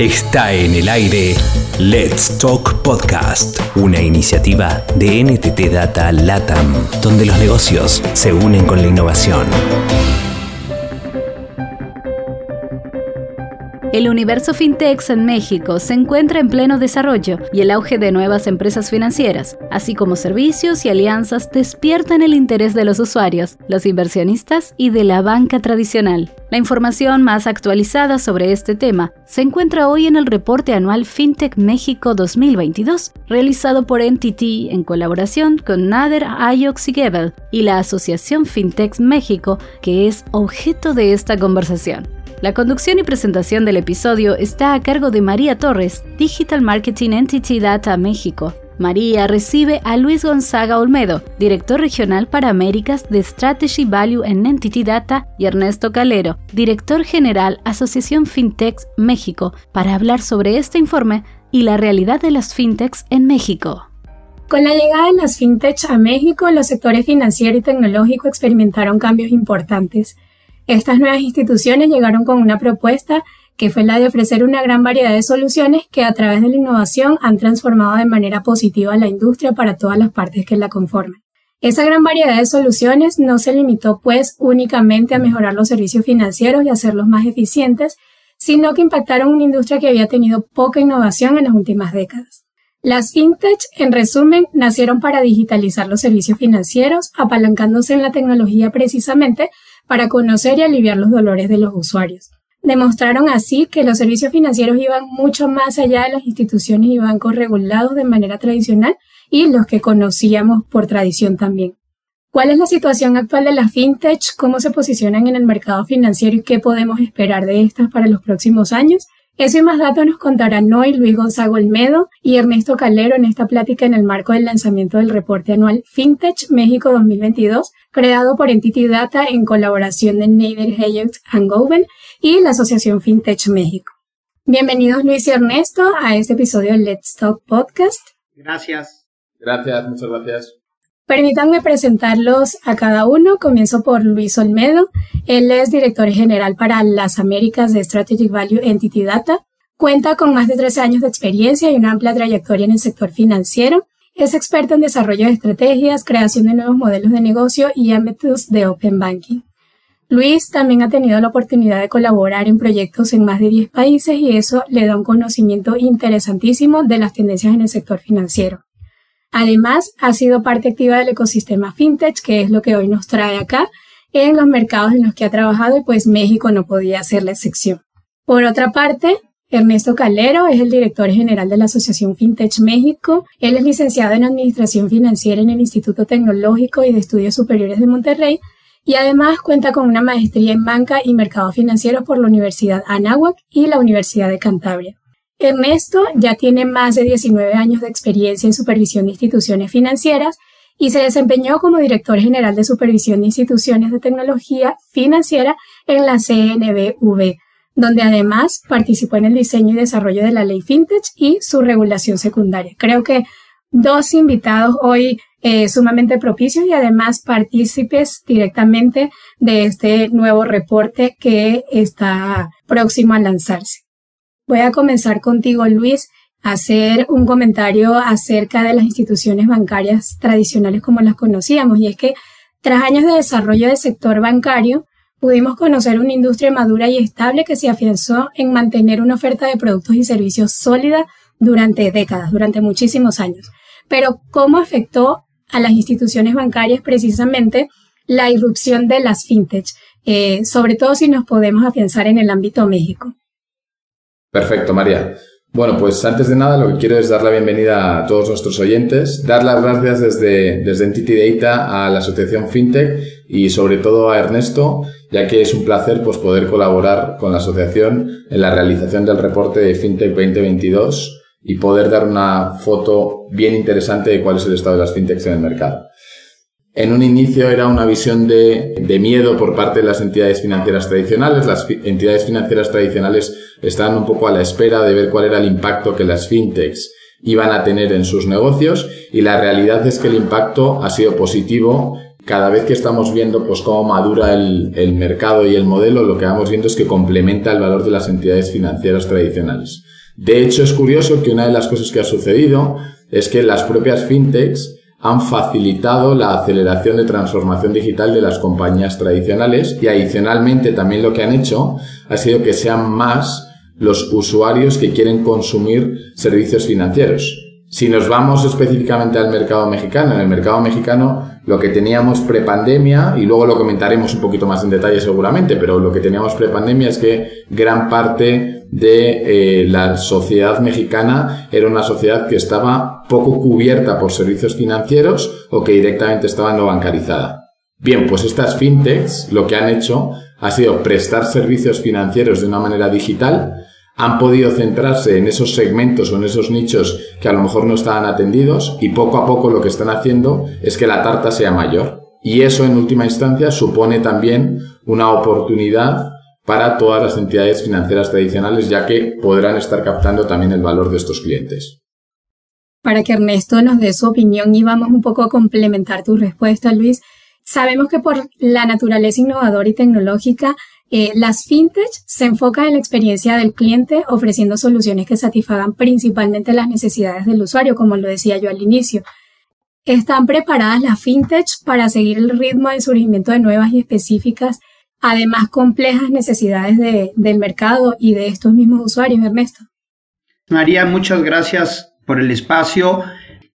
Está en el aire Let's Talk Podcast, una iniciativa de NTT Data LATAM, donde los negocios se unen con la innovación. El universo fintech en México se encuentra en pleno desarrollo y el auge de nuevas empresas financieras, así como servicios y alianzas, despiertan el interés de los usuarios, los inversionistas y de la banca tradicional. La información más actualizada sobre este tema se encuentra hoy en el reporte anual FinTech México 2022, realizado por NTT en colaboración con Nader Ayox y y la Asociación FinTech México, que es objeto de esta conversación. La conducción y presentación del episodio está a cargo de María Torres, Digital Marketing Entity Data México. María recibe a Luis Gonzaga Olmedo, director regional para Américas de Strategy Value en Entity Data, y Ernesto Calero, director general Asociación Fintechs México, para hablar sobre este informe y la realidad de las fintechs en México. Con la llegada de las fintechs a México, los sectores financiero y tecnológico experimentaron cambios importantes. Estas nuevas instituciones llegaron con una propuesta que fue la de ofrecer una gran variedad de soluciones que a través de la innovación han transformado de manera positiva la industria para todas las partes que la conforman. Esa gran variedad de soluciones no se limitó pues únicamente a mejorar los servicios financieros y hacerlos más eficientes, sino que impactaron una industria que había tenido poca innovación en las últimas décadas. Las fintech, en resumen, nacieron para digitalizar los servicios financieros, apalancándose en la tecnología precisamente para conocer y aliviar los dolores de los usuarios. Demostraron así que los servicios financieros iban mucho más allá de las instituciones y bancos regulados de manera tradicional y los que conocíamos por tradición también. ¿Cuál es la situación actual de las fintech? ¿Cómo se posicionan en el mercado financiero y qué podemos esperar de estas para los próximos años? Eso y más datos nos contarán hoy Luis Gonzago Olmedo y Ernesto Calero en esta plática en el marco del lanzamiento del reporte anual FinTech México 2022, creado por Entity Data en colaboración de Nader Hayek and Goven y la Asociación FinTech México. Bienvenidos Luis y Ernesto a este episodio del Let's Talk Podcast. Gracias. Gracias, muchas gracias. Permítanme presentarlos a cada uno. Comienzo por Luis Olmedo. Él es director general para las Américas de Strategic Value Entity Data. Cuenta con más de 13 años de experiencia y una amplia trayectoria en el sector financiero. Es experto en desarrollo de estrategias, creación de nuevos modelos de negocio y ámbitos de Open Banking. Luis también ha tenido la oportunidad de colaborar en proyectos en más de 10 países y eso le da un conocimiento interesantísimo de las tendencias en el sector financiero. Además, ha sido parte activa del ecosistema fintech, que es lo que hoy nos trae acá, en los mercados en los que ha trabajado y pues México no podía ser la excepción. Por otra parte, Ernesto Calero es el director general de la Asociación FinTech México. Él es licenciado en Administración Financiera en el Instituto Tecnológico y de Estudios Superiores de Monterrey y además cuenta con una maestría en banca y mercado financiero por la Universidad Anáhuac y la Universidad de Cantabria. Ernesto ya tiene más de 19 años de experiencia en supervisión de instituciones financieras y se desempeñó como director general de supervisión de instituciones de tecnología financiera en la CNBV, donde además participó en el diseño y desarrollo de la ley FinTech y su regulación secundaria. Creo que dos invitados hoy eh, sumamente propicios y además partícipes directamente de este nuevo reporte que está próximo a lanzarse. Voy a comenzar contigo, Luis, a hacer un comentario acerca de las instituciones bancarias tradicionales como las conocíamos. Y es que tras años de desarrollo del sector bancario, pudimos conocer una industria madura y estable que se afianzó en mantener una oferta de productos y servicios sólida durante décadas, durante muchísimos años. Pero ¿cómo afectó a las instituciones bancarias precisamente la irrupción de las fintech? Eh, sobre todo si nos podemos afianzar en el ámbito México. Perfecto, María. Bueno, pues antes de nada lo que quiero es dar la bienvenida a todos nuestros oyentes, dar las gracias desde, desde Entity Data a la Asociación FinTech y sobre todo a Ernesto, ya que es un placer pues, poder colaborar con la asociación en la realización del reporte de FinTech 2022 y poder dar una foto bien interesante de cuál es el estado de las FinTechs en el mercado. En un inicio era una visión de, de, miedo por parte de las entidades financieras tradicionales. Las entidades financieras tradicionales estaban un poco a la espera de ver cuál era el impacto que las fintechs iban a tener en sus negocios y la realidad es que el impacto ha sido positivo cada vez que estamos viendo pues cómo madura el, el mercado y el modelo, lo que vamos viendo es que complementa el valor de las entidades financieras tradicionales. De hecho, es curioso que una de las cosas que ha sucedido es que las propias fintechs han facilitado la aceleración de transformación digital de las compañías tradicionales y adicionalmente también lo que han hecho ha sido que sean más los usuarios que quieren consumir servicios financieros. Si nos vamos específicamente al mercado mexicano, en el mercado mexicano lo que teníamos prepandemia, y luego lo comentaremos un poquito más en detalle seguramente, pero lo que teníamos prepandemia es que gran parte de eh, la sociedad mexicana era una sociedad que estaba poco cubierta por servicios financieros o que directamente estaba no bancarizada. Bien, pues estas fintechs lo que han hecho ha sido prestar servicios financieros de una manera digital han podido centrarse en esos segmentos o en esos nichos que a lo mejor no estaban atendidos y poco a poco lo que están haciendo es que la tarta sea mayor. Y eso en última instancia supone también una oportunidad para todas las entidades financieras tradicionales ya que podrán estar captando también el valor de estos clientes. Para que Ernesto nos dé su opinión y vamos un poco a complementar tu respuesta, Luis, sabemos que por la naturaleza innovadora y tecnológica eh, las fintech se enfocan en la experiencia del cliente ofreciendo soluciones que satisfagan principalmente las necesidades del usuario, como lo decía yo al inicio. ¿Están preparadas las fintech para seguir el ritmo de surgimiento de nuevas y específicas, además complejas necesidades del mercado y de estos mismos usuarios, Ernesto? María, muchas gracias por el espacio.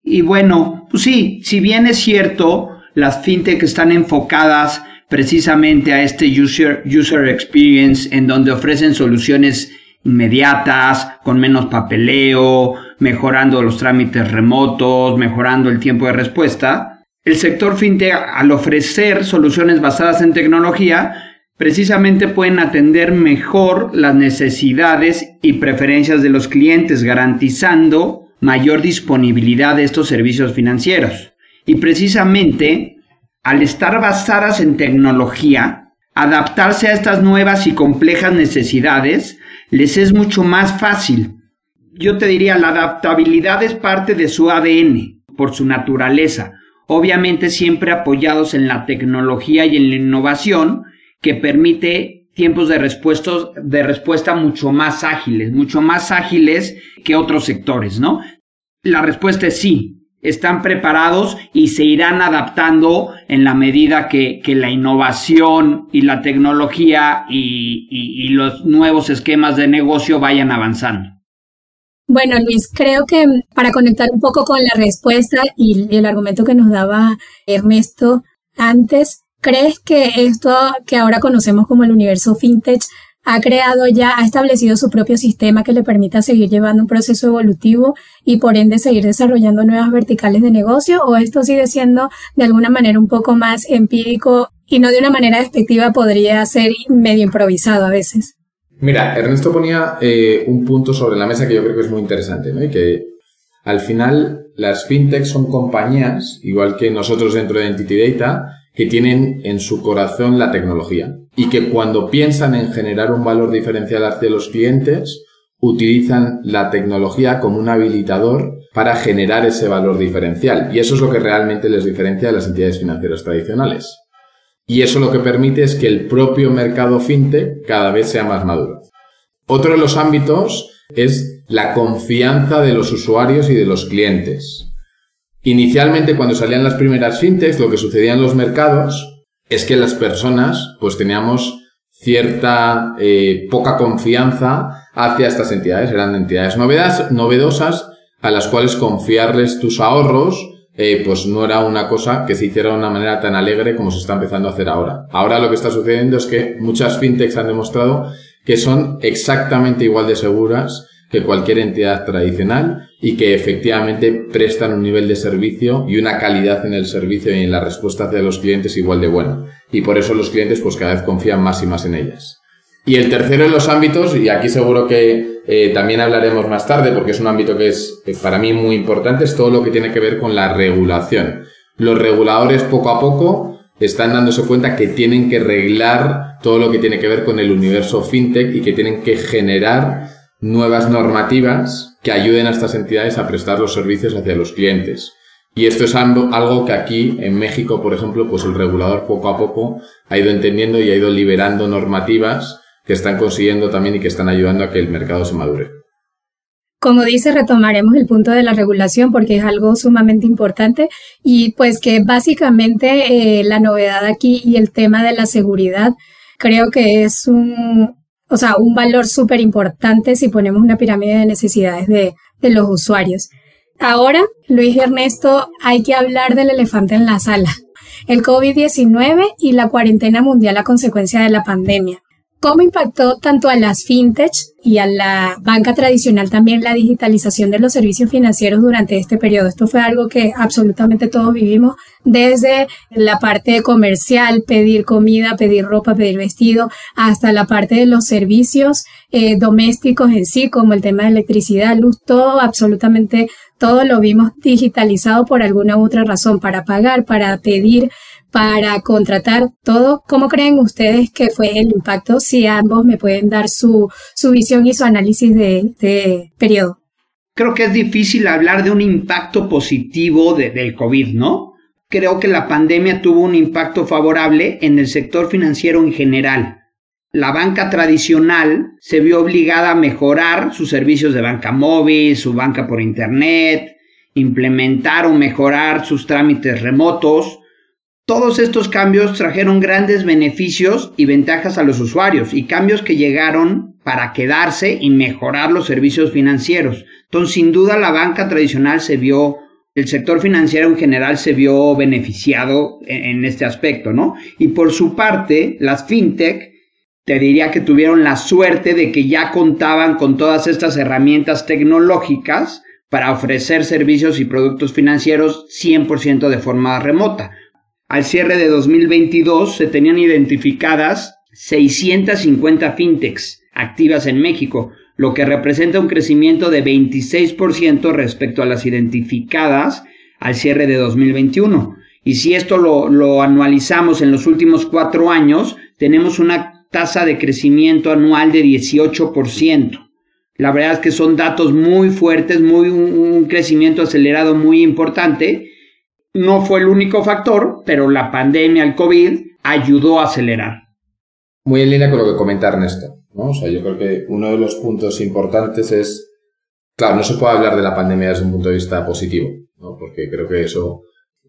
Y bueno, pues sí, si bien es cierto, las fintech están enfocadas precisamente a este user, user experience en donde ofrecen soluciones inmediatas, con menos papeleo, mejorando los trámites remotos, mejorando el tiempo de respuesta. El sector fintech, al ofrecer soluciones basadas en tecnología, precisamente pueden atender mejor las necesidades y preferencias de los clientes, garantizando mayor disponibilidad de estos servicios financieros. Y precisamente al estar basadas en tecnología, adaptarse a estas nuevas y complejas necesidades les es mucho más fácil. Yo te diría, la adaptabilidad es parte de su ADN, por su naturaleza, obviamente siempre apoyados en la tecnología y en la innovación que permite tiempos de, de respuesta mucho más ágiles, mucho más ágiles que otros sectores, ¿no? La respuesta es sí, están preparados y se irán adaptando en la medida que, la innovación y la tecnología y, los nuevos esquemas de negocio vayan avanzando. Bueno, Luis, creo que para conectar un poco con la respuesta y el argumento que nos daba Ernesto antes, ¿crees que esto que ahora conocemos como el universo fintech ha creado ya, ha establecido su propio sistema que le permita seguir llevando un proceso evolutivo y por ende seguir desarrollando nuevas verticales de negocio o esto sigue siendo de alguna manera un poco más empírico y no de una manera despectiva podría ser medio improvisado a veces. Mira, Ernesto ponía eh, un punto sobre la mesa que yo creo que es muy interesante, ¿no? Y que al final las fintechs son compañías, igual que nosotros dentro de Entity Data, que tienen en su corazón la tecnología y que cuando piensan en generar un valor diferencial hacia los clientes, utilizan la tecnología como un habilitador para generar ese valor diferencial. Y eso es lo que realmente les diferencia de las entidades financieras tradicionales. Y eso lo que permite es que el propio mercado fintech cada vez sea más maduro. Otro de los ámbitos es la confianza de los usuarios y de los clientes. Inicialmente, cuando salían las primeras fintechs, lo que sucedía en los mercados es que las personas, pues teníamos cierta eh, poca confianza hacia estas entidades. Eran entidades novedosas a las cuales confiarles tus ahorros, eh, pues no era una cosa que se hiciera de una manera tan alegre como se está empezando a hacer ahora. Ahora lo que está sucediendo es que muchas fintechs han demostrado que son exactamente igual de seguras que cualquier entidad tradicional y que efectivamente prestan un nivel de servicio y una calidad en el servicio y en la respuesta hacia los clientes igual de buena. Y por eso los clientes pues cada vez confían más y más en ellas. Y el tercero de los ámbitos, y aquí seguro que eh, también hablaremos más tarde porque es un ámbito que es para mí muy importante, es todo lo que tiene que ver con la regulación. Los reguladores poco a poco están dándose cuenta que tienen que reglar todo lo que tiene que ver con el universo fintech y que tienen que generar nuevas normativas que ayuden a estas entidades a prestar los servicios hacia los clientes. Y esto es algo que aquí en México, por ejemplo, pues el regulador poco a poco ha ido entendiendo y ha ido liberando normativas que están consiguiendo también y que están ayudando a que el mercado se madure. Como dice, retomaremos el punto de la regulación porque es algo sumamente importante y pues que básicamente eh, la novedad aquí y el tema de la seguridad creo que es un, o sea, un valor súper importante si ponemos una pirámide de necesidades de, de los usuarios. Ahora, Luis Ernesto, hay que hablar del elefante en la sala, el COVID-19 y la cuarentena mundial a consecuencia de la pandemia. ¿Cómo impactó tanto a las fintech y a la banca tradicional también la digitalización de los servicios financieros durante este periodo? Esto fue algo que absolutamente todos vivimos, desde la parte comercial, pedir comida, pedir ropa, pedir vestido, hasta la parte de los servicios eh, domésticos en sí, como el tema de electricidad, luz, todo, absolutamente todo lo vimos digitalizado por alguna u otra razón, para pagar, para pedir para contratar todo. ¿Cómo creen ustedes que fue el impacto? Si ambos me pueden dar su, visión y su análisis de este periodo. Creo que es difícil hablar de un impacto positivo del COVID, ¿no? Creo que la pandemia tuvo un impacto favorable en el sector financiero en general. La banca tradicional se vio obligada a mejorar sus servicios de banca móvil, su banca por Internet, implementar o mejorar sus trámites remotos, todos estos cambios trajeron grandes beneficios y ventajas a los usuarios y cambios que llegaron para quedarse y mejorar los servicios financieros. Entonces, sin duda, la banca tradicional se vio, el sector financiero en general se vio beneficiado en, este aspecto, ¿no? Y por su parte, las fintech, te diría que tuvieron la suerte de que ya contaban con todas estas herramientas tecnológicas para ofrecer servicios y productos financieros 100% de forma remota. Al cierre de 2022 se tenían identificadas 650 fintechs activas en México, lo que representa un crecimiento de 26% respecto a las identificadas al cierre de 2021. Y si esto lo, lo, anualizamos en los últimos cuatro años, tenemos una tasa de crecimiento anual de 18%. La verdad es que son datos muy fuertes, muy, un crecimiento acelerado muy importante no fue el único factor, pero la pandemia, el COVID, ayudó a acelerar. Muy en línea con lo que comenta Ernesto. ¿no? O sea, yo creo que uno de los puntos importantes es, claro, no se puede hablar de la pandemia desde un punto de vista positivo, ¿no? porque creo que eso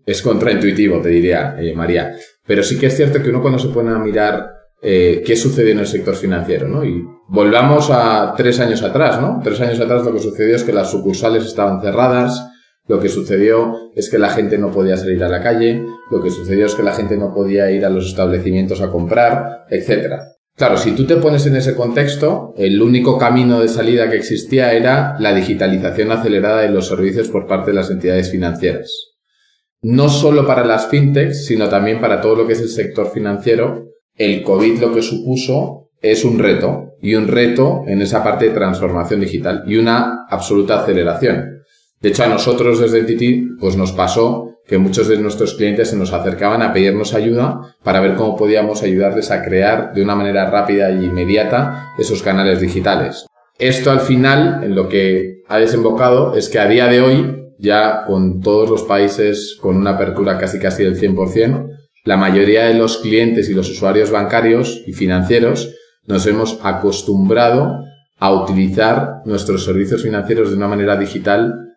es contraintuitivo, te diría, eh, María. Pero sí que es cierto que uno cuando se pone a mirar eh, qué sucedió en el sector financiero, ¿no? Y volvamos a tres años atrás, ¿no? Tres años atrás lo que sucedió es que las sucursales estaban cerradas, lo que sucedió es que la gente no podía salir a la calle, lo que sucedió es que la gente no podía ir a los establecimientos a comprar, etc. Claro, si tú te pones en ese contexto, el único camino de salida que existía era la digitalización acelerada de los servicios por parte de las entidades financieras. No solo para las fintechs, sino también para todo lo que es el sector financiero, el COVID lo que supuso es un reto, y un reto en esa parte de transformación digital, y una absoluta aceleración. De hecho, a nosotros desde Entity, pues nos pasó que muchos de nuestros clientes se nos acercaban a pedirnos ayuda para ver cómo podíamos ayudarles a crear de una manera rápida y inmediata esos canales digitales. Esto al final, en lo que ha desembocado, es que a día de hoy, ya con todos los países con una apertura casi casi del 100%, la mayoría de los clientes y los usuarios bancarios y financieros nos hemos acostumbrado a utilizar nuestros servicios financieros de una manera digital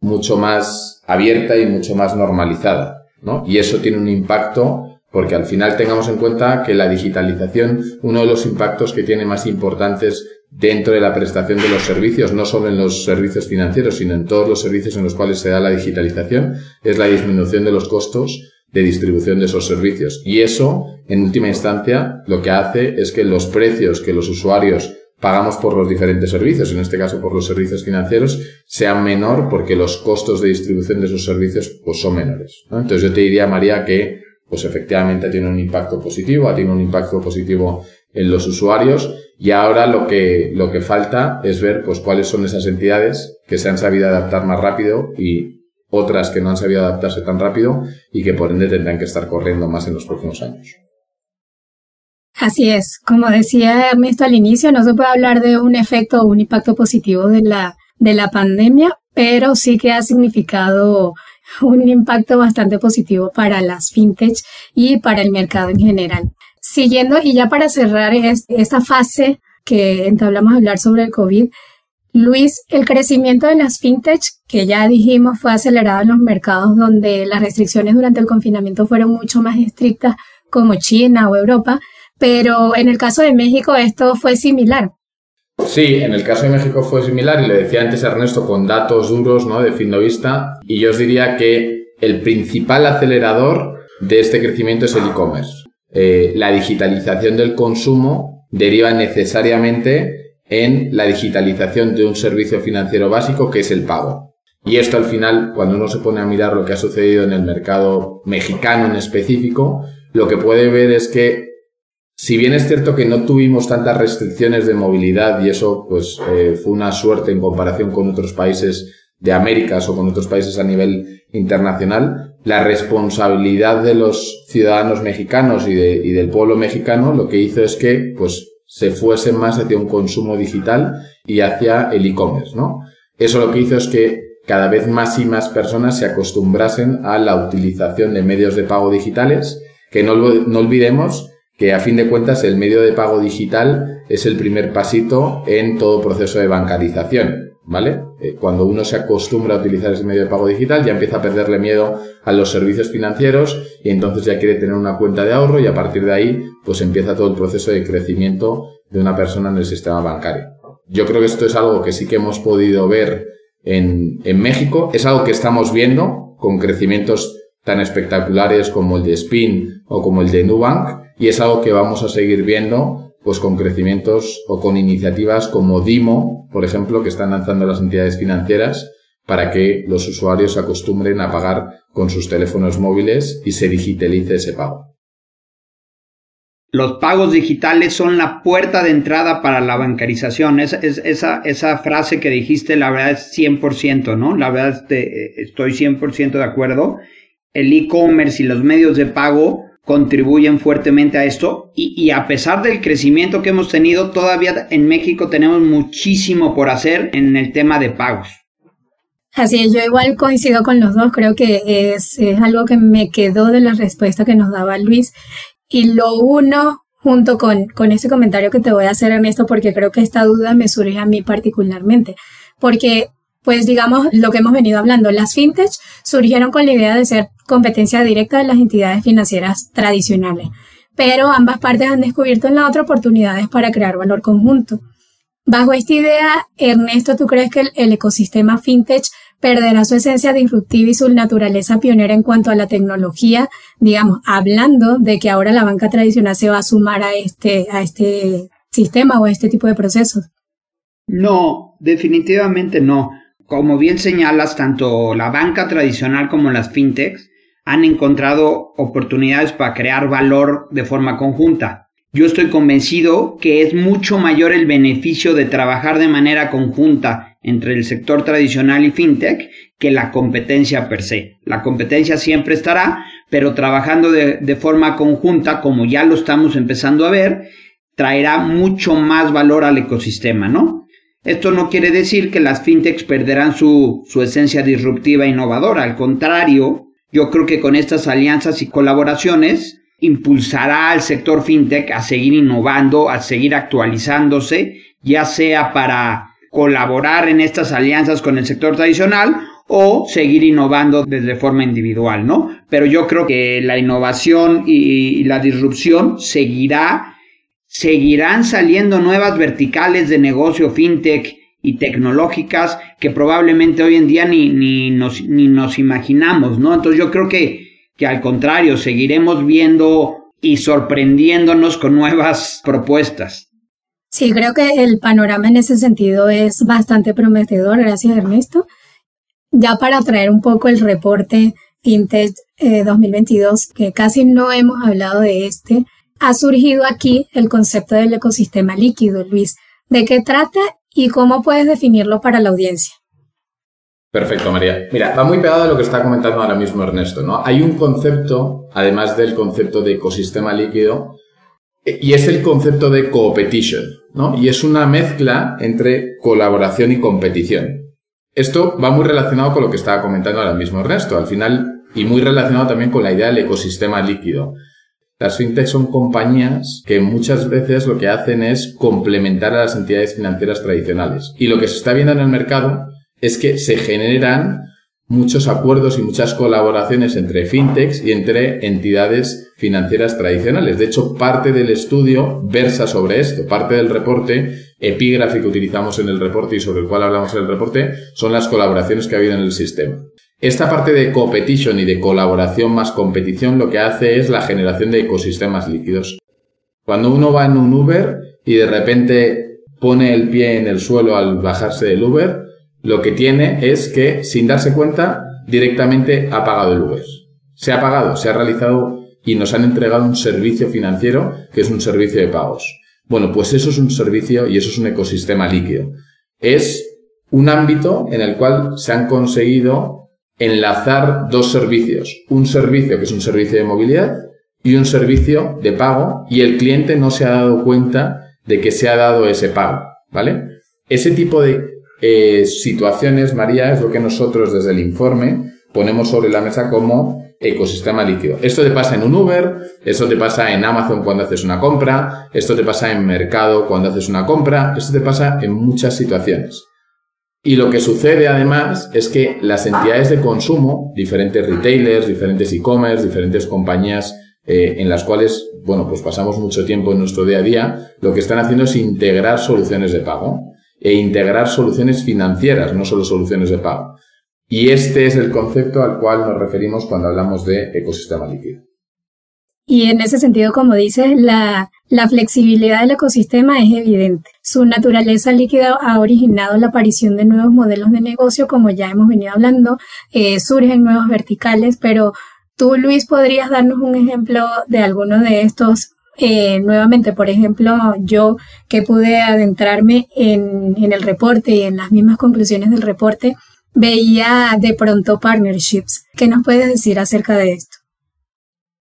mucho más abierta y mucho más normalizada, ¿no? Y eso tiene un impacto porque al final tengamos en cuenta que la digitalización, uno de los impactos que tiene más importantes dentro de la prestación de los servicios, no solo en los servicios financieros, sino en todos los servicios en los cuales se da la digitalización, es la disminución de los costos de distribución de esos servicios. Y eso, en última instancia, lo que hace es que los precios que los usuarios pagamos por los diferentes servicios, en este caso por los servicios financieros, sean menor porque los costos de distribución de esos servicios pues, son menores. Entonces yo te diría, María, que pues efectivamente tiene un impacto positivo, tiene un impacto positivo en los usuarios y ahora lo que, lo que falta es ver pues cuáles son esas entidades que se han sabido adaptar más rápido y otras que no han sabido adaptarse tan rápido y que por ende tendrán que estar corriendo más en los próximos años. Así es, como decía Ernesto al inicio, no se puede hablar de un efecto o un impacto positivo de la, de la pandemia, pero sí que ha significado un impacto bastante positivo para las fintech y para el mercado en general. Siguiendo, y ya para cerrar esta fase que entablamos a hablar sobre el COVID, Luis, el crecimiento de las fintech, que ya dijimos fue acelerado en los mercados donde las restricciones durante el confinamiento fueron mucho más estrictas, como China o Europa, pero en el caso de México esto fue similar. Sí, en el caso de México fue similar y le decía antes Ernesto con datos duros ¿no? de Finovista y yo os diría que el principal acelerador de este crecimiento es el e-commerce. Eh, la digitalización del consumo deriva necesariamente en la digitalización de un servicio financiero básico que es el pago. Y esto al final, cuando uno se pone a mirar lo que ha sucedido en el mercado mexicano en específico, lo que puede ver es que si bien es cierto que no tuvimos tantas restricciones de movilidad y eso pues eh, fue una suerte en comparación con otros países de Américas o con otros países a nivel internacional, la responsabilidad de los ciudadanos mexicanos y, del pueblo mexicano lo que hizo es que pues se fuese más hacia un consumo digital y hacia el e-commerce, ¿no? Eso lo que hizo es que cada vez más y más personas se acostumbrasen a la utilización de medios de pago digitales, que no, no olvidemos que a fin de cuentas el medio de pago digital es el primer pasito en todo proceso de bancarización, ¿vale? Eh, cuando uno se acostumbra a utilizar ese medio de pago digital ya empieza a perderle miedo a los servicios financieros y entonces ya quiere tener una cuenta de ahorro y a partir de ahí pues empieza todo el proceso de crecimiento de una persona en el sistema bancario. Yo creo que esto es algo que sí que hemos podido ver en, en México, es algo que estamos viendo con crecimientos tan espectaculares como el de Spin o como el de Nubank y es algo que vamos a seguir viendo pues con crecimientos o con iniciativas como Dimo, por ejemplo, que están lanzando las entidades financieras para que los usuarios se acostumbren a pagar con sus teléfonos móviles y se digitalice ese pago. Los pagos digitales son la puerta de entrada para la bancarización. Esa, esa, esa frase que dijiste, la verdad es 100%, ¿no? La verdad este, estoy 100% de acuerdo el e-commerce y los medios de pago contribuyen fuertemente a esto. Y, a pesar del crecimiento que hemos tenido, todavía en México tenemos muchísimo por hacer en el tema de pagos. Así es, yo igual coincido con los dos, creo que es, es algo que me quedó de la respuesta que nos daba Luis. Y lo uno junto con, con ese comentario que te voy a hacer, Ernesto, porque creo que esta duda me surge a mí particularmente, porque pues digamos lo que hemos venido hablando, las fintech surgieron con la idea de ser competencia directa de las entidades financieras tradicionales, pero ambas partes han descubierto en la otra oportunidades para crear valor conjunto. Bajo esta idea, Ernesto, ¿tú crees que el, ecosistema fintech perderá su esencia disruptiva y su naturaleza pionera en cuanto a la tecnología, digamos, hablando de que ahora la banca tradicional se va a sumar a este, a este sistema o a este tipo de procesos? No, definitivamente no. Como bien señalas, tanto la banca tradicional como las fintechs han encontrado oportunidades para crear valor de forma conjunta. Yo estoy convencido que es mucho mayor el beneficio de trabajar de manera conjunta entre el sector tradicional y fintech que la competencia per se. La competencia siempre estará, pero trabajando de, de forma conjunta, como ya lo estamos empezando a ver, traerá mucho más valor al ecosistema, ¿no? Esto no quiere decir que las fintechs perderán su, esencia disruptiva e innovadora. Al contrario, yo creo que con estas alianzas y colaboraciones impulsará al sector fintech a seguir innovando, a seguir actualizándose, ya sea para colaborar en estas alianzas con el sector tradicional o seguir innovando desde forma individual, ¿no? Pero yo creo que la innovación y la disrupción seguirá seguirán saliendo nuevas verticales de negocio fintech y tecnológicas que probablemente hoy en día ni, ni, nos, ni nos imaginamos, ¿no? Entonces yo creo que, que al contrario, seguiremos viendo y sorprendiéndonos con nuevas propuestas. Sí, creo que el panorama en ese sentido es bastante prometedor. Gracias, Ernesto. Ya para traer un poco el reporte FinTech 2022, eh, que casi no hemos hablado de este, ha surgido aquí el concepto del ecosistema líquido, Luis. ¿De qué trata y cómo puedes definirlo para la audiencia? Perfecto, María. Mira, va muy pegado a lo que está comentando ahora mismo Ernesto, ¿no? Hay un concepto, además del concepto de ecosistema líquido, y es el concepto de competition, ¿no? Y es una mezcla entre colaboración y competición. Esto va muy relacionado con lo que estaba comentando ahora mismo Ernesto, al final, y muy relacionado también con la idea del ecosistema líquido. Las fintechs son compañías que muchas veces lo que hacen es complementar a las entidades financieras tradicionales. Y lo que se está viendo en el mercado es que se generan muchos acuerdos y muchas colaboraciones entre fintechs y entre entidades financieras tradicionales. De hecho, parte del estudio versa sobre esto. Parte del reporte, epígrafe que utilizamos en el reporte y sobre el cual hablamos en el reporte, son las colaboraciones que ha habido en el sistema. Esta parte de competition y de colaboración más competición lo que hace es la generación de ecosistemas líquidos. Cuando uno va en un Uber y de repente pone el pie en el suelo al bajarse del Uber, lo que tiene es que, sin darse cuenta, directamente ha pagado el Uber. Se ha pagado, se ha realizado y nos han entregado un servicio financiero que es un servicio de pagos. Bueno, pues eso es un servicio y eso es un ecosistema líquido. Es un ámbito en el cual se han conseguido enlazar dos servicios. Un servicio que es un servicio de movilidad y un servicio de pago y el cliente no se ha dado cuenta de que se ha dado ese pago, ¿vale? Ese tipo de eh, situaciones, María, es lo que nosotros desde el informe ponemos sobre la mesa como ecosistema líquido. Esto te pasa en un Uber, esto te pasa en Amazon cuando haces una compra, esto te pasa en Mercado cuando haces una compra, esto te pasa en muchas situaciones. Y lo que sucede además es que las entidades de consumo, diferentes retailers, diferentes e-commerce, diferentes compañías eh, en las cuales, bueno, pues pasamos mucho tiempo en nuestro día a día, lo que están haciendo es integrar soluciones de pago e integrar soluciones financieras, no solo soluciones de pago. Y este es el concepto al cual nos referimos cuando hablamos de ecosistema líquido. Y en ese sentido, como dices, la, flexibilidad del ecosistema es evidente. Su naturaleza líquida ha originado la aparición de nuevos modelos de negocio, como ya hemos venido hablando, eh, surgen nuevos verticales, pero tú, Luis, podrías darnos un ejemplo de alguno de estos eh, nuevamente, por ejemplo, yo que pude adentrarme en, en, el reporte y en las mismas conclusiones del reporte, veía de pronto partnerships. ¿Qué nos puedes decir acerca de esto?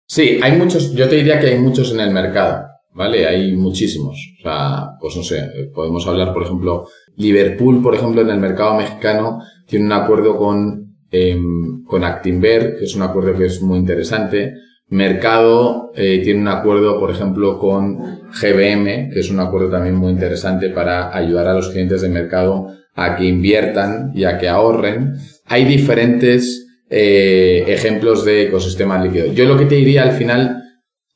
Sí, hay muchos, yo te diría que hay muchos en el mercado, ¿vale? Hay muchísimos. O sea, pues no sé, podemos hablar, por ejemplo, Liverpool, por ejemplo, en el mercado mexicano tiene un acuerdo con, eh, con Actinver, que es un acuerdo que es muy interesante. Mercado eh, tiene un acuerdo, por ejemplo, con GBM, que es un acuerdo también muy interesante para ayudar a los clientes de mercado a que inviertan y a que ahorren. Hay diferentes eh, ejemplos de ecosistemas líquidos. Yo lo que te diría al final,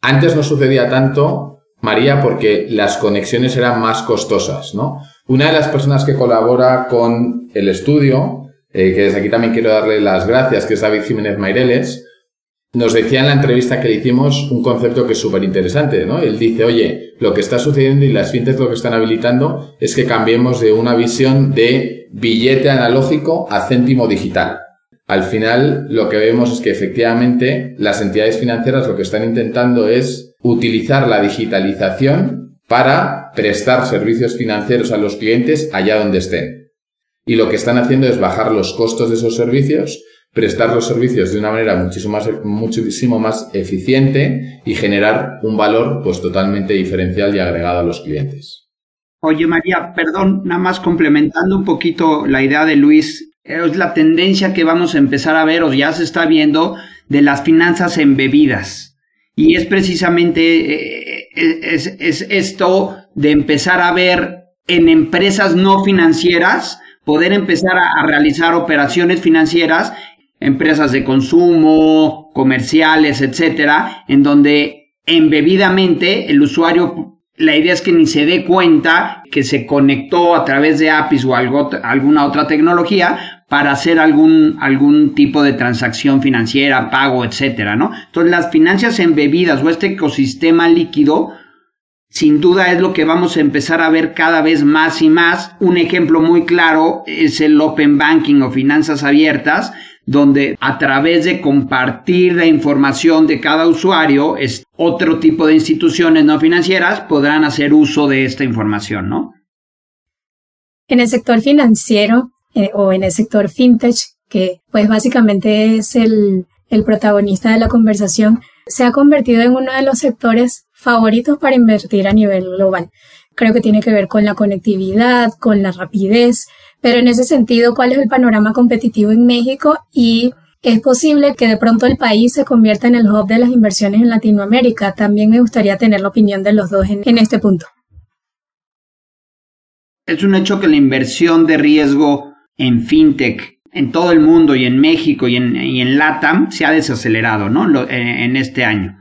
antes no sucedía tanto, María, porque las conexiones eran más costosas, ¿no? Una de las personas que colabora con el estudio, eh, que desde aquí también quiero darle las gracias, que es David Jiménez Maireles, nos decía en la entrevista que le hicimos un concepto que es súper interesante, ¿no? Él dice, oye, lo que está sucediendo y las fintechs lo que están habilitando es que cambiemos de una visión de billete analógico a céntimo digital. Al final, lo que vemos es que efectivamente las entidades financieras lo que están intentando es utilizar la digitalización para prestar servicios financieros a los clientes allá donde estén. Y lo que están haciendo es bajar los costos de esos servicios prestar los servicios de una manera muchísimo más, más eficiente y generar un valor pues totalmente diferencial y agregado a los clientes. Oye María, perdón, nada más complementando un poquito la idea de Luis, es la tendencia que vamos a empezar a ver o ya se está viendo de las finanzas embebidas. Y es precisamente eh, es, es esto de empezar a ver en empresas no financieras poder empezar a, realizar operaciones financieras empresas de consumo, comerciales, etcétera, en donde embebidamente el usuario, la idea es que ni se dé cuenta que se conectó a través de APIs o alguna otra tecnología para hacer algún, algún tipo de transacción financiera, pago, etcétera, ¿no? Entonces, las finanzas embebidas o este ecosistema líquido, sin duda es lo que vamos a empezar a ver cada vez más y más. Un ejemplo muy claro es el Open Banking o finanzas abiertas, donde a través de compartir la información de cada usuario, es otro tipo de instituciones no financieras podrán hacer uso de esta información, ¿no? En el sector financiero eh, o en el sector fintech, que pues básicamente es el, el protagonista de la conversación, se ha convertido en uno de los sectores favoritos para invertir a nivel global. Creo que tiene que ver con la conectividad, con la rapidez, Pero en ese sentido, ¿cuál es el panorama competitivo en México? Y es posible que de pronto el país se convierta en el hub de las inversiones en Latinoamérica. También me gustaría tener la opinión de los dos en, este punto. Es un hecho que la inversión de riesgo en fintech en todo el mundo y en México y en, y en LATAM se ha desacelerado ¿no? en, este año.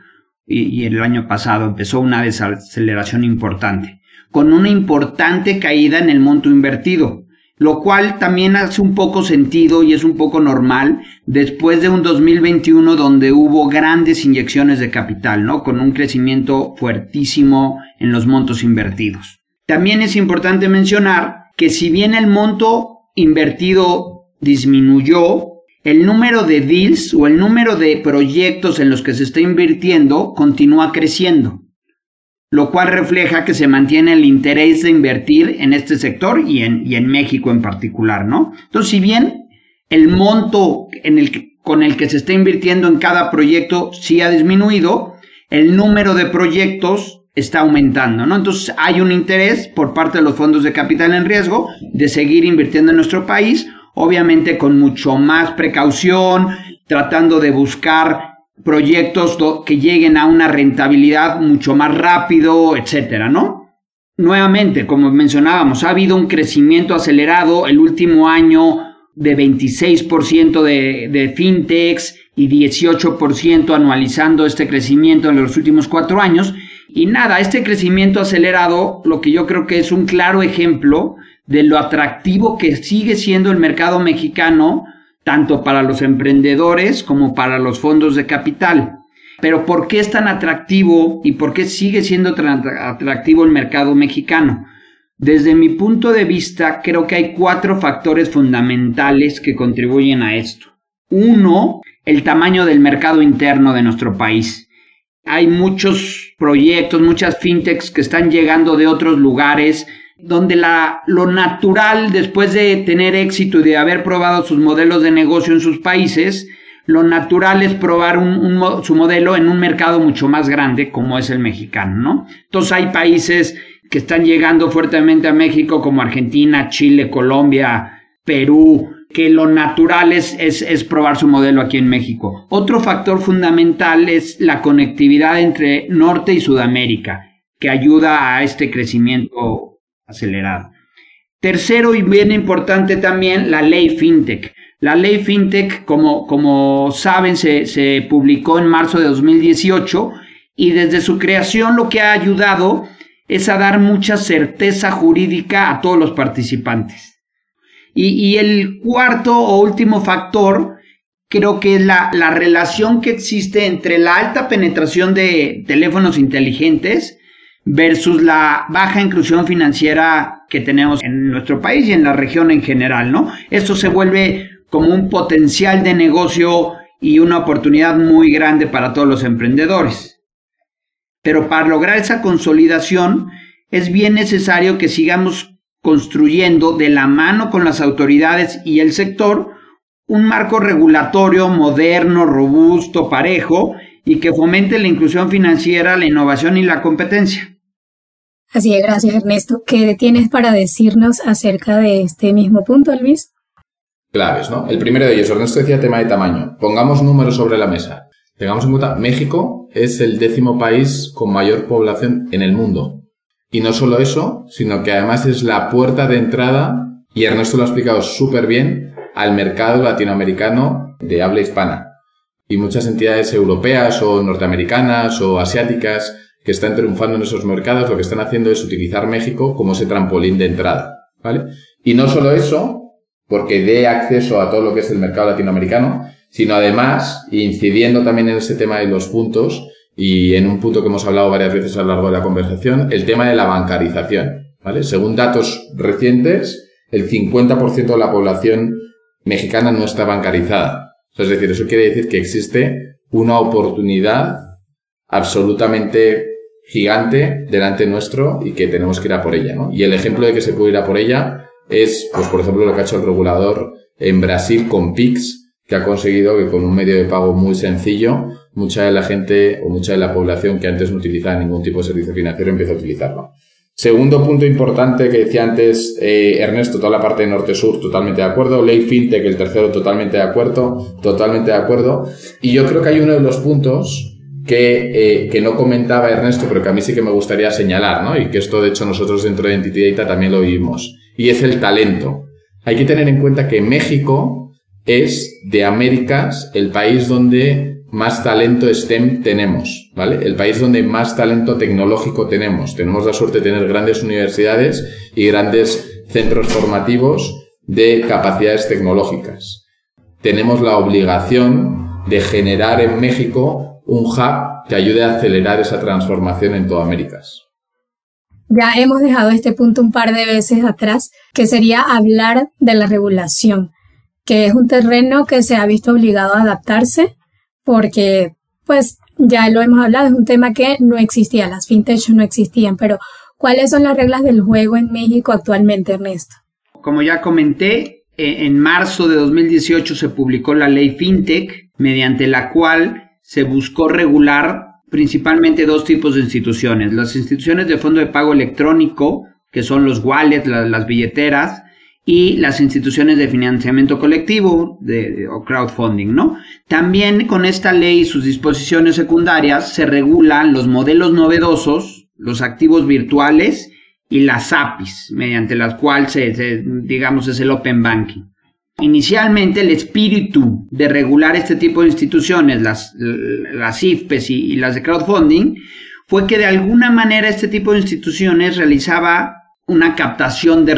Y, y el año pasado empezó una desaceleración importante, con una importante caída en el monto invertido lo cual también hace un poco sentido y es un poco normal después de un 2021 donde hubo grandes inyecciones de capital, ¿no? Con un crecimiento fuertísimo en los montos invertidos. También es importante mencionar que si bien el monto invertido disminuyó, el número de deals o el número de proyectos en los que se está invirtiendo continúa creciendo lo cual refleja que se mantiene el interés de invertir en este sector y en, y en México en particular, ¿no? Entonces, si bien el monto con el que se está invirtiendo en cada proyecto sí ha disminuido, el número de proyectos está aumentando, ¿no? Entonces hay un interés por parte de los fondos de capital en riesgo de seguir invirtiendo en nuestro país, obviamente con mucho más precaución, tratando de buscar proyectos que lleguen a una rentabilidad mucho más rápido, etcétera, ¿no? Nuevamente, como mencionábamos, ha habido un crecimiento acelerado el último año de 26% de, de fintechs y 18% anualizando este crecimiento en los últimos cuatro años. Y nada, este crecimiento acelerado, lo que yo creo que es un claro ejemplo de lo atractivo que sigue siendo el mercado mexicano tanto para los emprendedores como para los fondos de capital. Pero ¿por qué es tan atractivo y por qué sigue siendo tan atractivo el mercado mexicano? Desde mi punto de vista, creo que hay cuatro factores fundamentales que contribuyen a esto. Uno, el tamaño del mercado interno de nuestro país. Hay muchos proyectos, muchas fintechs que están llegando de otros lugares donde la, lo natural, después de tener éxito y de haber probado sus modelos de negocio en sus países, lo natural es probar su modelo en un mercado mucho más grande como es el mexicano, ¿no? Entonces hay países que están llegando fuertemente a México como Argentina, Chile, Colombia, Perú, que lo natural es, es, probar su modelo aquí en México. Otro factor fundamental es la conectividad entre Norte y Sudamérica, que ayuda a este crecimiento acelerado. Tercero y bien importante también la ley FinTech. La ley FinTech, como, como saben, se, se publicó en marzo de 2018 y desde su creación lo que ha ayudado es a dar mucha certeza jurídica a todos los participantes. Y, el cuarto o último factor creo que es la, la relación que existe entre la alta penetración de teléfonos inteligentes versus la baja inclusión financiera que tenemos en nuestro país y en la región en general, ¿no? Esto se vuelve como un potencial de negocio y una oportunidad muy grande para todos los emprendedores. Pero para lograr esa consolidación es bien necesario que sigamos construyendo de la mano con las autoridades y el sector un marco regulatorio moderno, robusto, parejo y que fomente la inclusión financiera, la innovación y la competencia. Así es, gracias Ernesto. ¿Qué tienes para decirnos acerca de este mismo punto, Luis? Claves, ¿no? El primero de ellos, Ernesto decía tema de tamaño. Pongamos números sobre la mesa. Tengamos en cuenta, México es el décimo país con mayor población en el mundo. Y no solo eso, sino que además es la puerta de entrada, y Ernesto lo ha explicado súper bien, al mercado latinoamericano de habla hispana y muchas entidades europeas o norteamericanas o asiáticas que están triunfando en esos mercados lo que están haciendo es utilizar México como ese trampolín de entrada, ¿vale? Y no solo eso, porque dé acceso a todo lo que es el mercado latinoamericano, sino además, incidiendo también en ese tema de los puntos, y en un punto que hemos hablado varias veces a lo largo de la conversación, el tema de la bancarización, ¿vale? Según datos recientes, el 50% de la población mexicana no está bancarizada. Es decir, eso quiere decir que existe una oportunidad absolutamente gigante delante nuestro y que tenemos que ir a por ella. Y el ejemplo de que se puede ir a por ella es, pues, por ejemplo, lo que ha hecho el regulador en Brasil con Pix, que ha conseguido que con un medio de pago muy sencillo, mucha de la gente o mucha de la población que antes no utilizaba ningún tipo de servicio financiero empieza a utilizarlo. Segundo punto importante que decía antes eh, Ernesto, toda la parte norte-sur, totalmente de acuerdo. Ley FinTech, el tercero, totalmente de acuerdo. Totalmente de acuerdo. Y yo creo que hay uno de los puntos que, eh, que, no comentaba Ernesto, pero que a mí sí que me gustaría señalar, ¿no? Y que esto, de hecho, nosotros dentro de Entity Data también lo vivimos. Y es el talento. Hay que tener en cuenta que México es de Américas el país donde más talento STEM tenemos, ¿vale? El país donde más talento tecnológico tenemos. Tenemos la suerte de tener grandes universidades y grandes centros formativos de capacidades tecnológicas. Tenemos la obligación de generar en México un hub que ayude a acelerar esa transformación en toda Américas. Ya hemos dejado este punto un par de veces atrás, que sería hablar de la regulación, que es un terreno que se ha visto obligado a adaptarse porque pues ya lo hemos hablado, es un tema que no existía, las fintech no existían, pero ¿cuáles son las reglas del juego en México actualmente, Ernesto? Como ya comenté, e, en marzo de 2018 se publicó la ley fintech, mediante la cual se buscó regular principalmente dos tipos de instituciones, las instituciones de fondo de pago electrónico, que son los wallets, las billeteras, y las instituciones de financiamiento colectivo de, o crowdfunding, ¿no? También con esta ley y sus disposiciones secundarias se regulan los modelos novedosos, los activos virtuales y las APIs, mediante las cuales digamos es el open banking. Inicialmente el espíritu de regular este tipo de instituciones, las, las IFPES y las de crowdfunding, fue que de alguna manera este tipo de instituciones realizaba una captación de,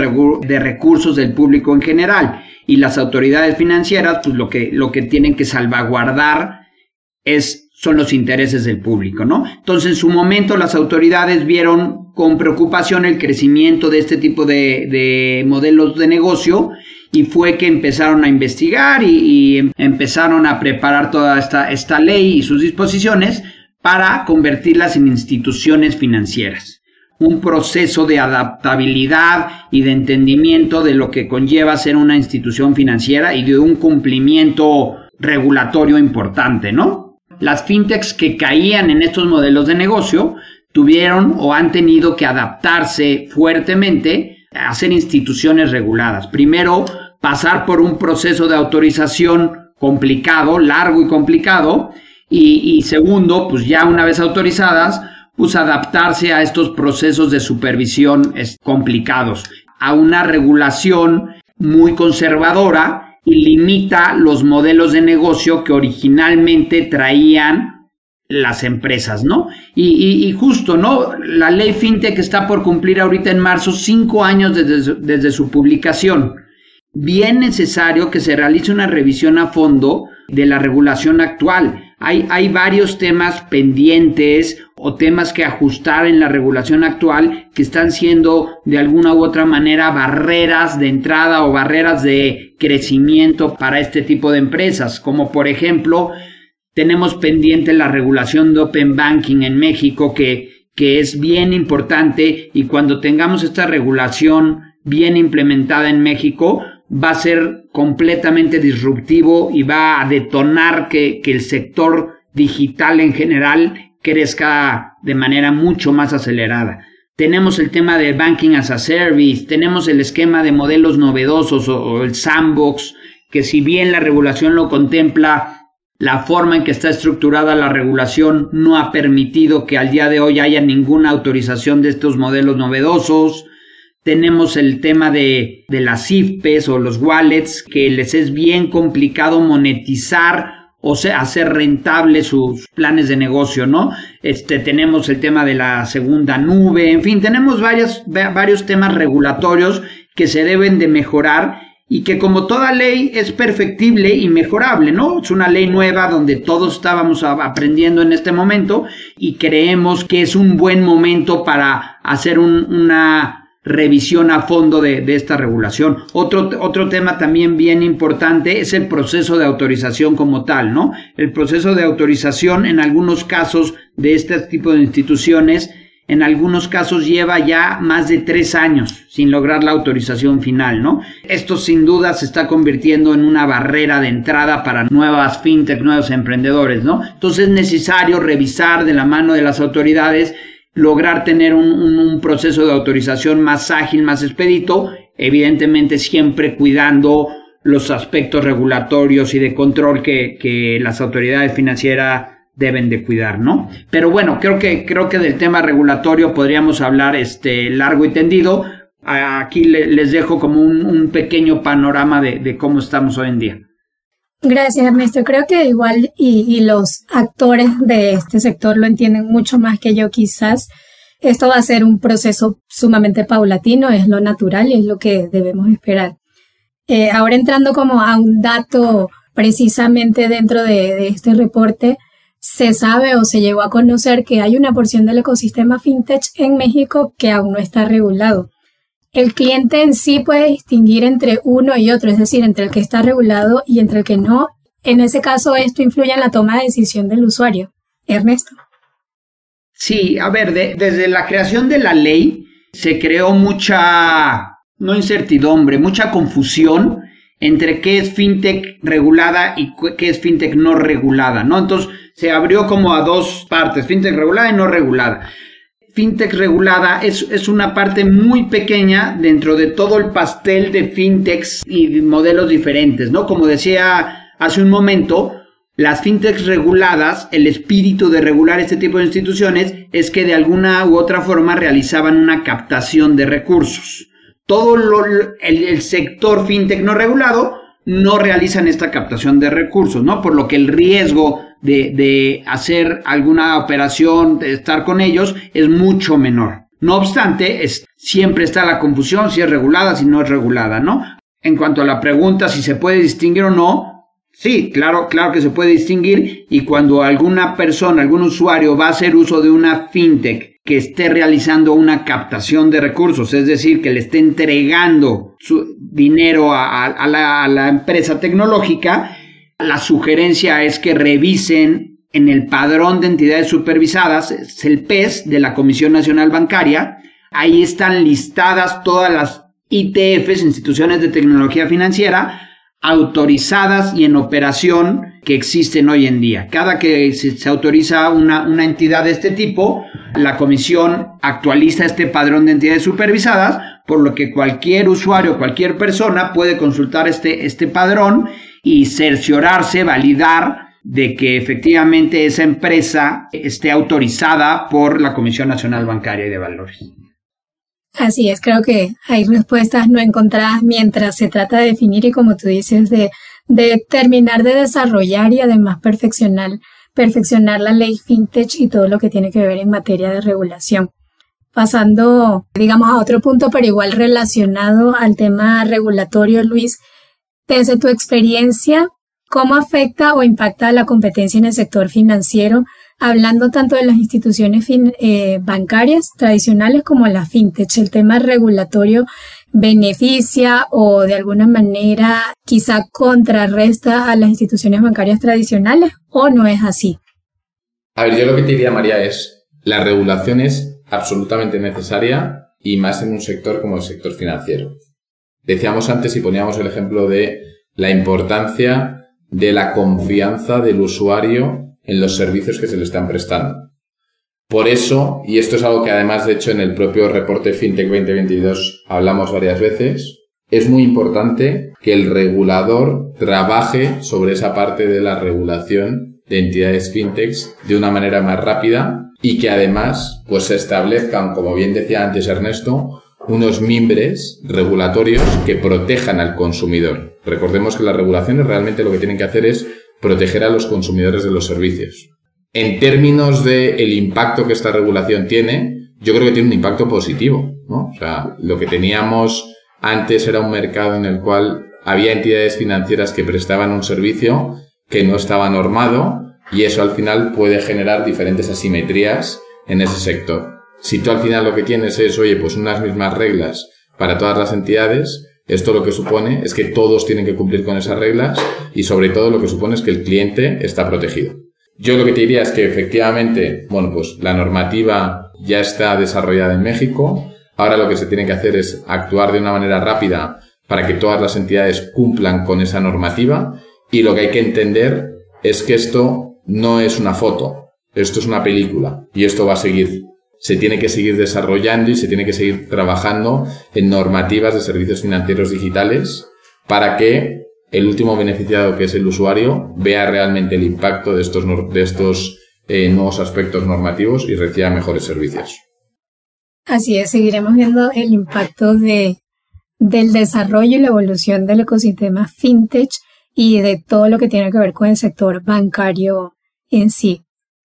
de, recursos del público en general y las autoridades financieras pues lo que, lo que tienen que salvaguardar es, son los intereses del público, ¿no? Entonces en su momento las autoridades vieron con preocupación el crecimiento de este tipo de, de modelos de negocio y fue que empezaron a investigar y, y em, empezaron a preparar toda esta, esta ley y sus disposiciones para convertirlas en instituciones financieras un proceso de adaptabilidad y de entendimiento de lo que conlleva ser una institución financiera y de un cumplimiento regulatorio importante, ¿no? Las fintechs que caían en estos modelos de negocio tuvieron o han tenido que adaptarse fuertemente a ser instituciones reguladas. Primero, pasar por un proceso de autorización complicado, largo y complicado, y, segundo, pues ya una vez autorizadas, pues adaptarse a estos procesos de supervisión complicados, a una regulación muy conservadora y limita los modelos de negocio que originalmente traían las empresas, ¿no? Y, justo, ¿no? La ley FinTech está por cumplir ahorita en marzo cinco años desde, desde su publicación. Bien necesario que se realice una revisión a fondo de la regulación actual hay, varios temas pendientes o temas que ajustar en la regulación actual que están siendo de alguna u otra manera barreras de entrada o barreras de crecimiento para este tipo de empresas, como por ejemplo tenemos pendiente la regulación de Open Banking en México que, que es bien importante y cuando tengamos esta regulación bien implementada en México, va a ser completamente disruptivo y va a detonar que, que el sector digital en general crezca de manera mucho más acelerada. Tenemos el tema del banking as a service, tenemos el esquema de modelos novedosos o, o, el sandbox, que si bien la regulación lo contempla, la forma en que está estructurada la regulación no ha permitido que al día de hoy haya ninguna autorización de estos modelos novedosos tenemos el tema de, de las IFPES o los wallets, que les es bien complicado monetizar o hacer rentable sus planes de negocio, ¿no? Este, tenemos el tema de la segunda nube, en fin, tenemos varios, varios temas regulatorios que se deben de mejorar y que como toda ley es perfectible y mejorable, ¿no? Es una ley nueva donde todos estábamos aprendiendo en este momento y creemos que es un buen momento para hacer una revisión a fondo de, esta regulación. Otro, otro tema también bien importante es el proceso de autorización como tal, ¿no? El proceso de autorización en algunos casos de este tipo de instituciones, en algunos casos lleva ya más de tres años sin lograr la autorización final, ¿no? Esto sin duda se está convirtiendo en una barrera de entrada para nuevas fintech, nuevos emprendedores, ¿no? Entonces es necesario revisar de la mano de las autoridades lograr tener un, proceso de autorización más ágil, más expedito, evidentemente siempre cuidando los aspectos regulatorios y de control que, que las autoridades financieras deben de cuidar, ¿no? Pero bueno, creo que, creo que del tema regulatorio podríamos hablar este, largo y tendido. Aquí les dejo como un, pequeño panorama de, cómo estamos hoy en día. Gracias, Ernesto. Creo que igual y, y, los actores de este sector lo entienden mucho más que yo quizás. Esto va a ser un proceso sumamente paulatino, es lo natural y es lo que debemos esperar. Eh, ahora entrando como a un dato precisamente dentro de, de este reporte, se sabe o se llegó a conocer que hay una porción del ecosistema fintech en México que aún no está regulado. El cliente en sí puede distinguir entre uno y otro, es decir, entre el que está regulado y entre el que no. En ese caso, esto influye en la toma de decisión del usuario. Ernesto. Sí, a ver, desde la creación de la ley se creó mucha, no incertidumbre, mucha confusión entre qué es fintech regulada y qué es fintech no regulada, ¿no? Entonces, se abrió como a dos partes, fintech regulada y no regulada. Fintech regulada es, es una parte muy pequeña dentro de todo el pastel de fintechs y modelos diferentes, ¿no? Como decía hace un momento, las fintechs reguladas, el espíritu de regular este tipo de instituciones es que de alguna u otra forma realizaban una captación de recursos. Todo el, el sector fintech no regulado no realizan esta captación de recursos, ¿no? Por lo que el riesgo de, hacer alguna operación, de estar con ellos, es mucho menor. No obstante, es, siempre está la confusión si es regulada, si no es regulada, ¿no? En cuanto a la pregunta si se puede distinguir o no, sí, claro, claro que se puede distinguir y cuando alguna persona, algún usuario va a hacer uso de una fintech que esté realizando una captación de recursos, es decir, que le esté entregando su dinero a, la, la empresa tecnológica, la sugerencia es que revisen en el padrón de entidades supervisadas, es el PES de la Comisión Nacional Bancaria. Ahí están listadas todas las ITFs, instituciones de tecnología financiera, autorizadas y en operación que existen hoy en día. Cada que se, autoriza una, una, entidad de este tipo, la comisión actualiza este padrón de entidades supervisadas, por lo que cualquier usuario, cualquier persona puede consultar este, este padrón y cerciorarse, validar de que efectivamente esa empresa esté autorizada por la Comisión Nacional Bancaria y de Valores. Así es, creo que hay respuestas no encontradas mientras se trata de definir y como tú dices, de, de terminar de desarrollar y además perfeccionar, perfeccionar la ley fintech y todo lo que tiene que ver en materia de regulación. Pasando, digamos, a otro punto, pero igual relacionado al tema regulatorio, Luis, desde tu experiencia, ¿cómo afecta o impacta la competencia en el sector financiero, hablando tanto de las instituciones eh, bancarias tradicionales como la fintech? ¿El tema regulatorio beneficia o de alguna manera quizá contrarresta a las instituciones bancarias tradicionales o no es así? A ver, yo lo que te diría, María, es la regulación es absolutamente necesaria y más en un sector como el sector financiero. Decíamos antes y poníamos el ejemplo de la importancia de la confianza del usuario en los servicios que se le están prestando. Por eso, y esto es algo que además de hecho en el propio reporte FinTech 2022 hablamos varias veces, es muy importante que el regulador trabaje sobre esa parte de la regulación de entidades fintechs de una manera más rápida y que además pues se establezcan, como bien decía antes Ernesto, unos mimbres regulatorios que protejan al consumidor. Recordemos que las regulaciones realmente lo que tienen que hacer es proteger a los consumidores de los servicios. En términos de el impacto que esta regulación tiene, yo creo que tiene un impacto positivo, ¿no? O sea, lo que teníamos antes era un mercado en el cual había entidades financieras que prestaban un servicio que no estaba normado y eso al final puede generar diferentes asimetrías en ese sector. Si tú al final lo que tienes es, oye, pues unas mismas reglas para todas las entidades, esto lo que supone es que todos tienen que cumplir con esas reglas y sobre todo lo que supone es que el cliente está protegido. Yo lo que te diría es que efectivamente, bueno, pues la normativa ya está desarrollada en México. Ahora lo que se tiene que hacer es actuar de una manera rápida para que todas las entidades cumplan con esa normativa. Y lo que hay que entender es que esto no es una foto, esto es una película y esto va a seguir se tiene que seguir desarrollando y se tiene que seguir trabajando en normativas de servicios financieros digitales para que el último beneficiado, que es el usuario, vea realmente el impacto de estos, de estos eh, nuevos aspectos normativos y reciba mejores servicios. Así es, seguiremos viendo el impacto de, del desarrollo y la evolución del ecosistema fintech y de todo lo que tiene que ver con el sector bancario en sí.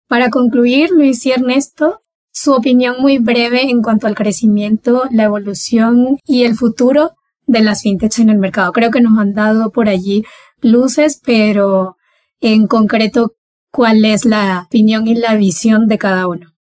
Para concluir, Luis y Ernesto, su opinión muy breve en cuanto al crecimiento, la evolución y el futuro de las fintech en el mercado. Creo que nos han dado por allí luces, pero en concreto, ¿cuál es la opinión y la visión de cada uno?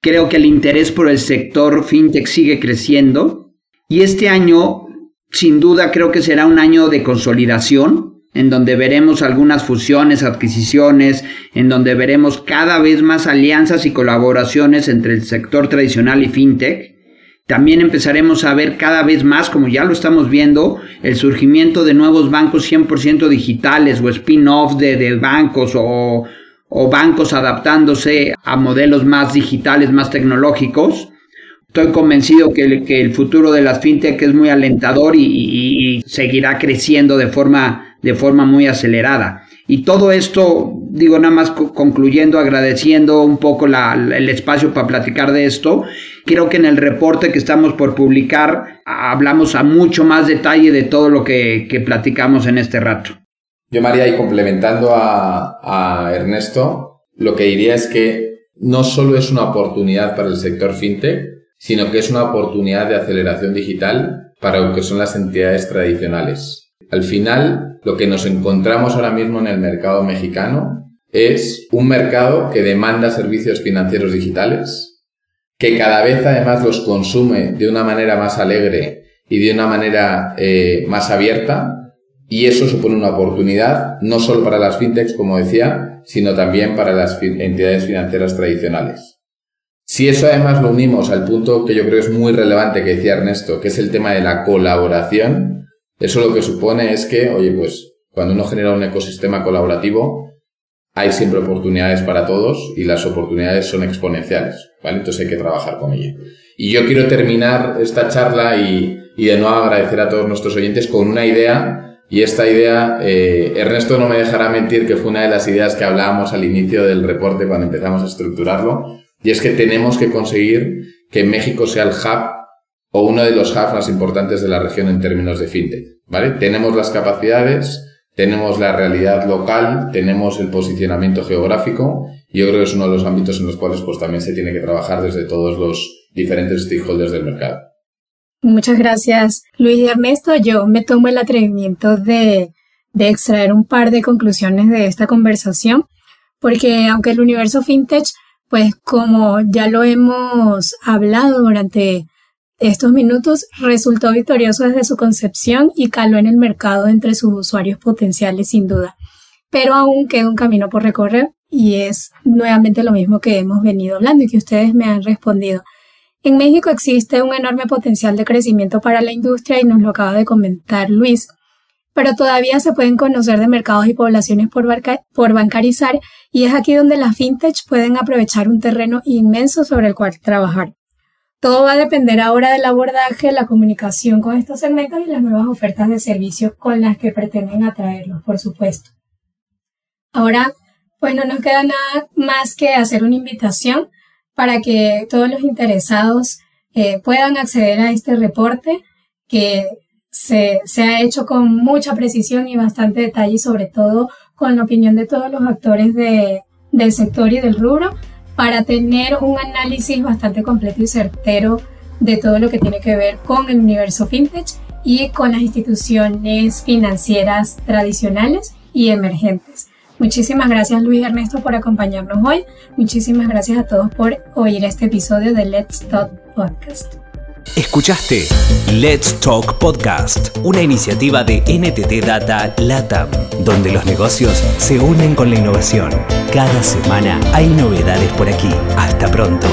Creo que el interés por el sector fintech sigue creciendo y este año, sin duda, creo que será un año de consolidación en donde veremos algunas fusiones, adquisiciones, en donde veremos cada vez más alianzas y colaboraciones entre el sector tradicional y fintech. También empezaremos a ver cada vez más, como ya lo estamos viendo, el surgimiento de nuevos bancos 100% digitales o spin-off de, de bancos o o bancos adaptándose a modelos más digitales, más tecnológicos. Estoy convencido que el, que el futuro de las fintech es muy alentador y, seguirá creciendo de forma, de forma muy acelerada. Y todo esto, digo nada más concluyendo, agradeciendo un poco el espacio para platicar de esto, creo que en el reporte que estamos por publicar hablamos a mucho más detalle de todo lo que, que platicamos en este rato. Yo, María, y complementando a, Ernesto, lo que diría es que no solo es una oportunidad para el sector fintech, sino que es una oportunidad de aceleración digital para lo que son las entidades tradicionales. Al final, lo que nos encontramos ahora mismo en el mercado mexicano es un mercado que demanda servicios financieros digitales, que cada vez además los consume de una manera más alegre y de una manera eh, más abierta, y eso supone una oportunidad no solo para las fintechs, como decía, sino también para las entidades financieras tradicionales. Si eso además lo unimos al punto que yo creo es muy relevante que decía Ernesto, que es el tema de la colaboración, eso lo que supone es que, oye, pues cuando uno genera un ecosistema colaborativo, hay siempre oportunidades para todos y las oportunidades son exponenciales, ¿vale? Entonces hay que trabajar con ello. Y yo quiero terminar esta charla y, y de nuevo agradecer a todos nuestros oyentes con una idea y esta idea, eh, Ernesto no me dejará mentir que fue una de las ideas que hablábamos al inicio del reporte cuando empezamos a estructurarlo, y es que tenemos que conseguir que México sea el hub o uno de los hubs más importantes de la región en términos de fintech, ¿vale? Tenemos las capacidades, tenemos la realidad local, tenemos el posicionamiento geográfico, y yo creo que es uno de los ámbitos en los cuales pues también se tiene que trabajar desde todos los diferentes stakeholders del mercado. Muchas gracias, Luis y Ernesto. Yo me tomo el atrevimiento de, de extraer un par de conclusiones de esta conversación, porque aunque el universo fintech, pues como ya lo hemos hablado durante estos minutos, resultó victorioso desde su concepción y caló en el mercado entre sus usuarios potenciales sin duda. Pero aún queda un camino por recorrer y es nuevamente lo mismo que hemos venido hablando y que ustedes me han respondido. En México existe un enorme potencial de crecimiento para la industria y nos lo acaba de comentar Luis, pero todavía se pueden conocer de mercados y poblaciones por, bancarizar y es aquí donde las fintech pueden aprovechar un terreno inmenso sobre el cual trabajar. Todo va a depender ahora del abordaje, la comunicación con estos segmentos y las nuevas ofertas de servicios con las que pretenden atraerlos, por supuesto. Ahora, pues no nos queda nada más que hacer una invitación para que todos los interesados eh, puedan acceder a este reporte que se, se, ha hecho con mucha precisión y bastante detalle sobre todo con la opinión de todos los actores de, del sector y del rubro para tener un análisis bastante completo y certero de todo lo que tiene que ver con el universo fintech y con las instituciones financieras tradicionales y emergentes. Muchísimas gracias Luis Ernesto por acompañarnos hoy. Muchísimas gracias a todos por oír este episodio de Let's Talk Podcast. Escuchaste Let's Talk Podcast, una iniciativa de NTT Data LATAM, donde los negocios se unen con la innovación. Cada semana hay novedades por aquí. Hasta pronto.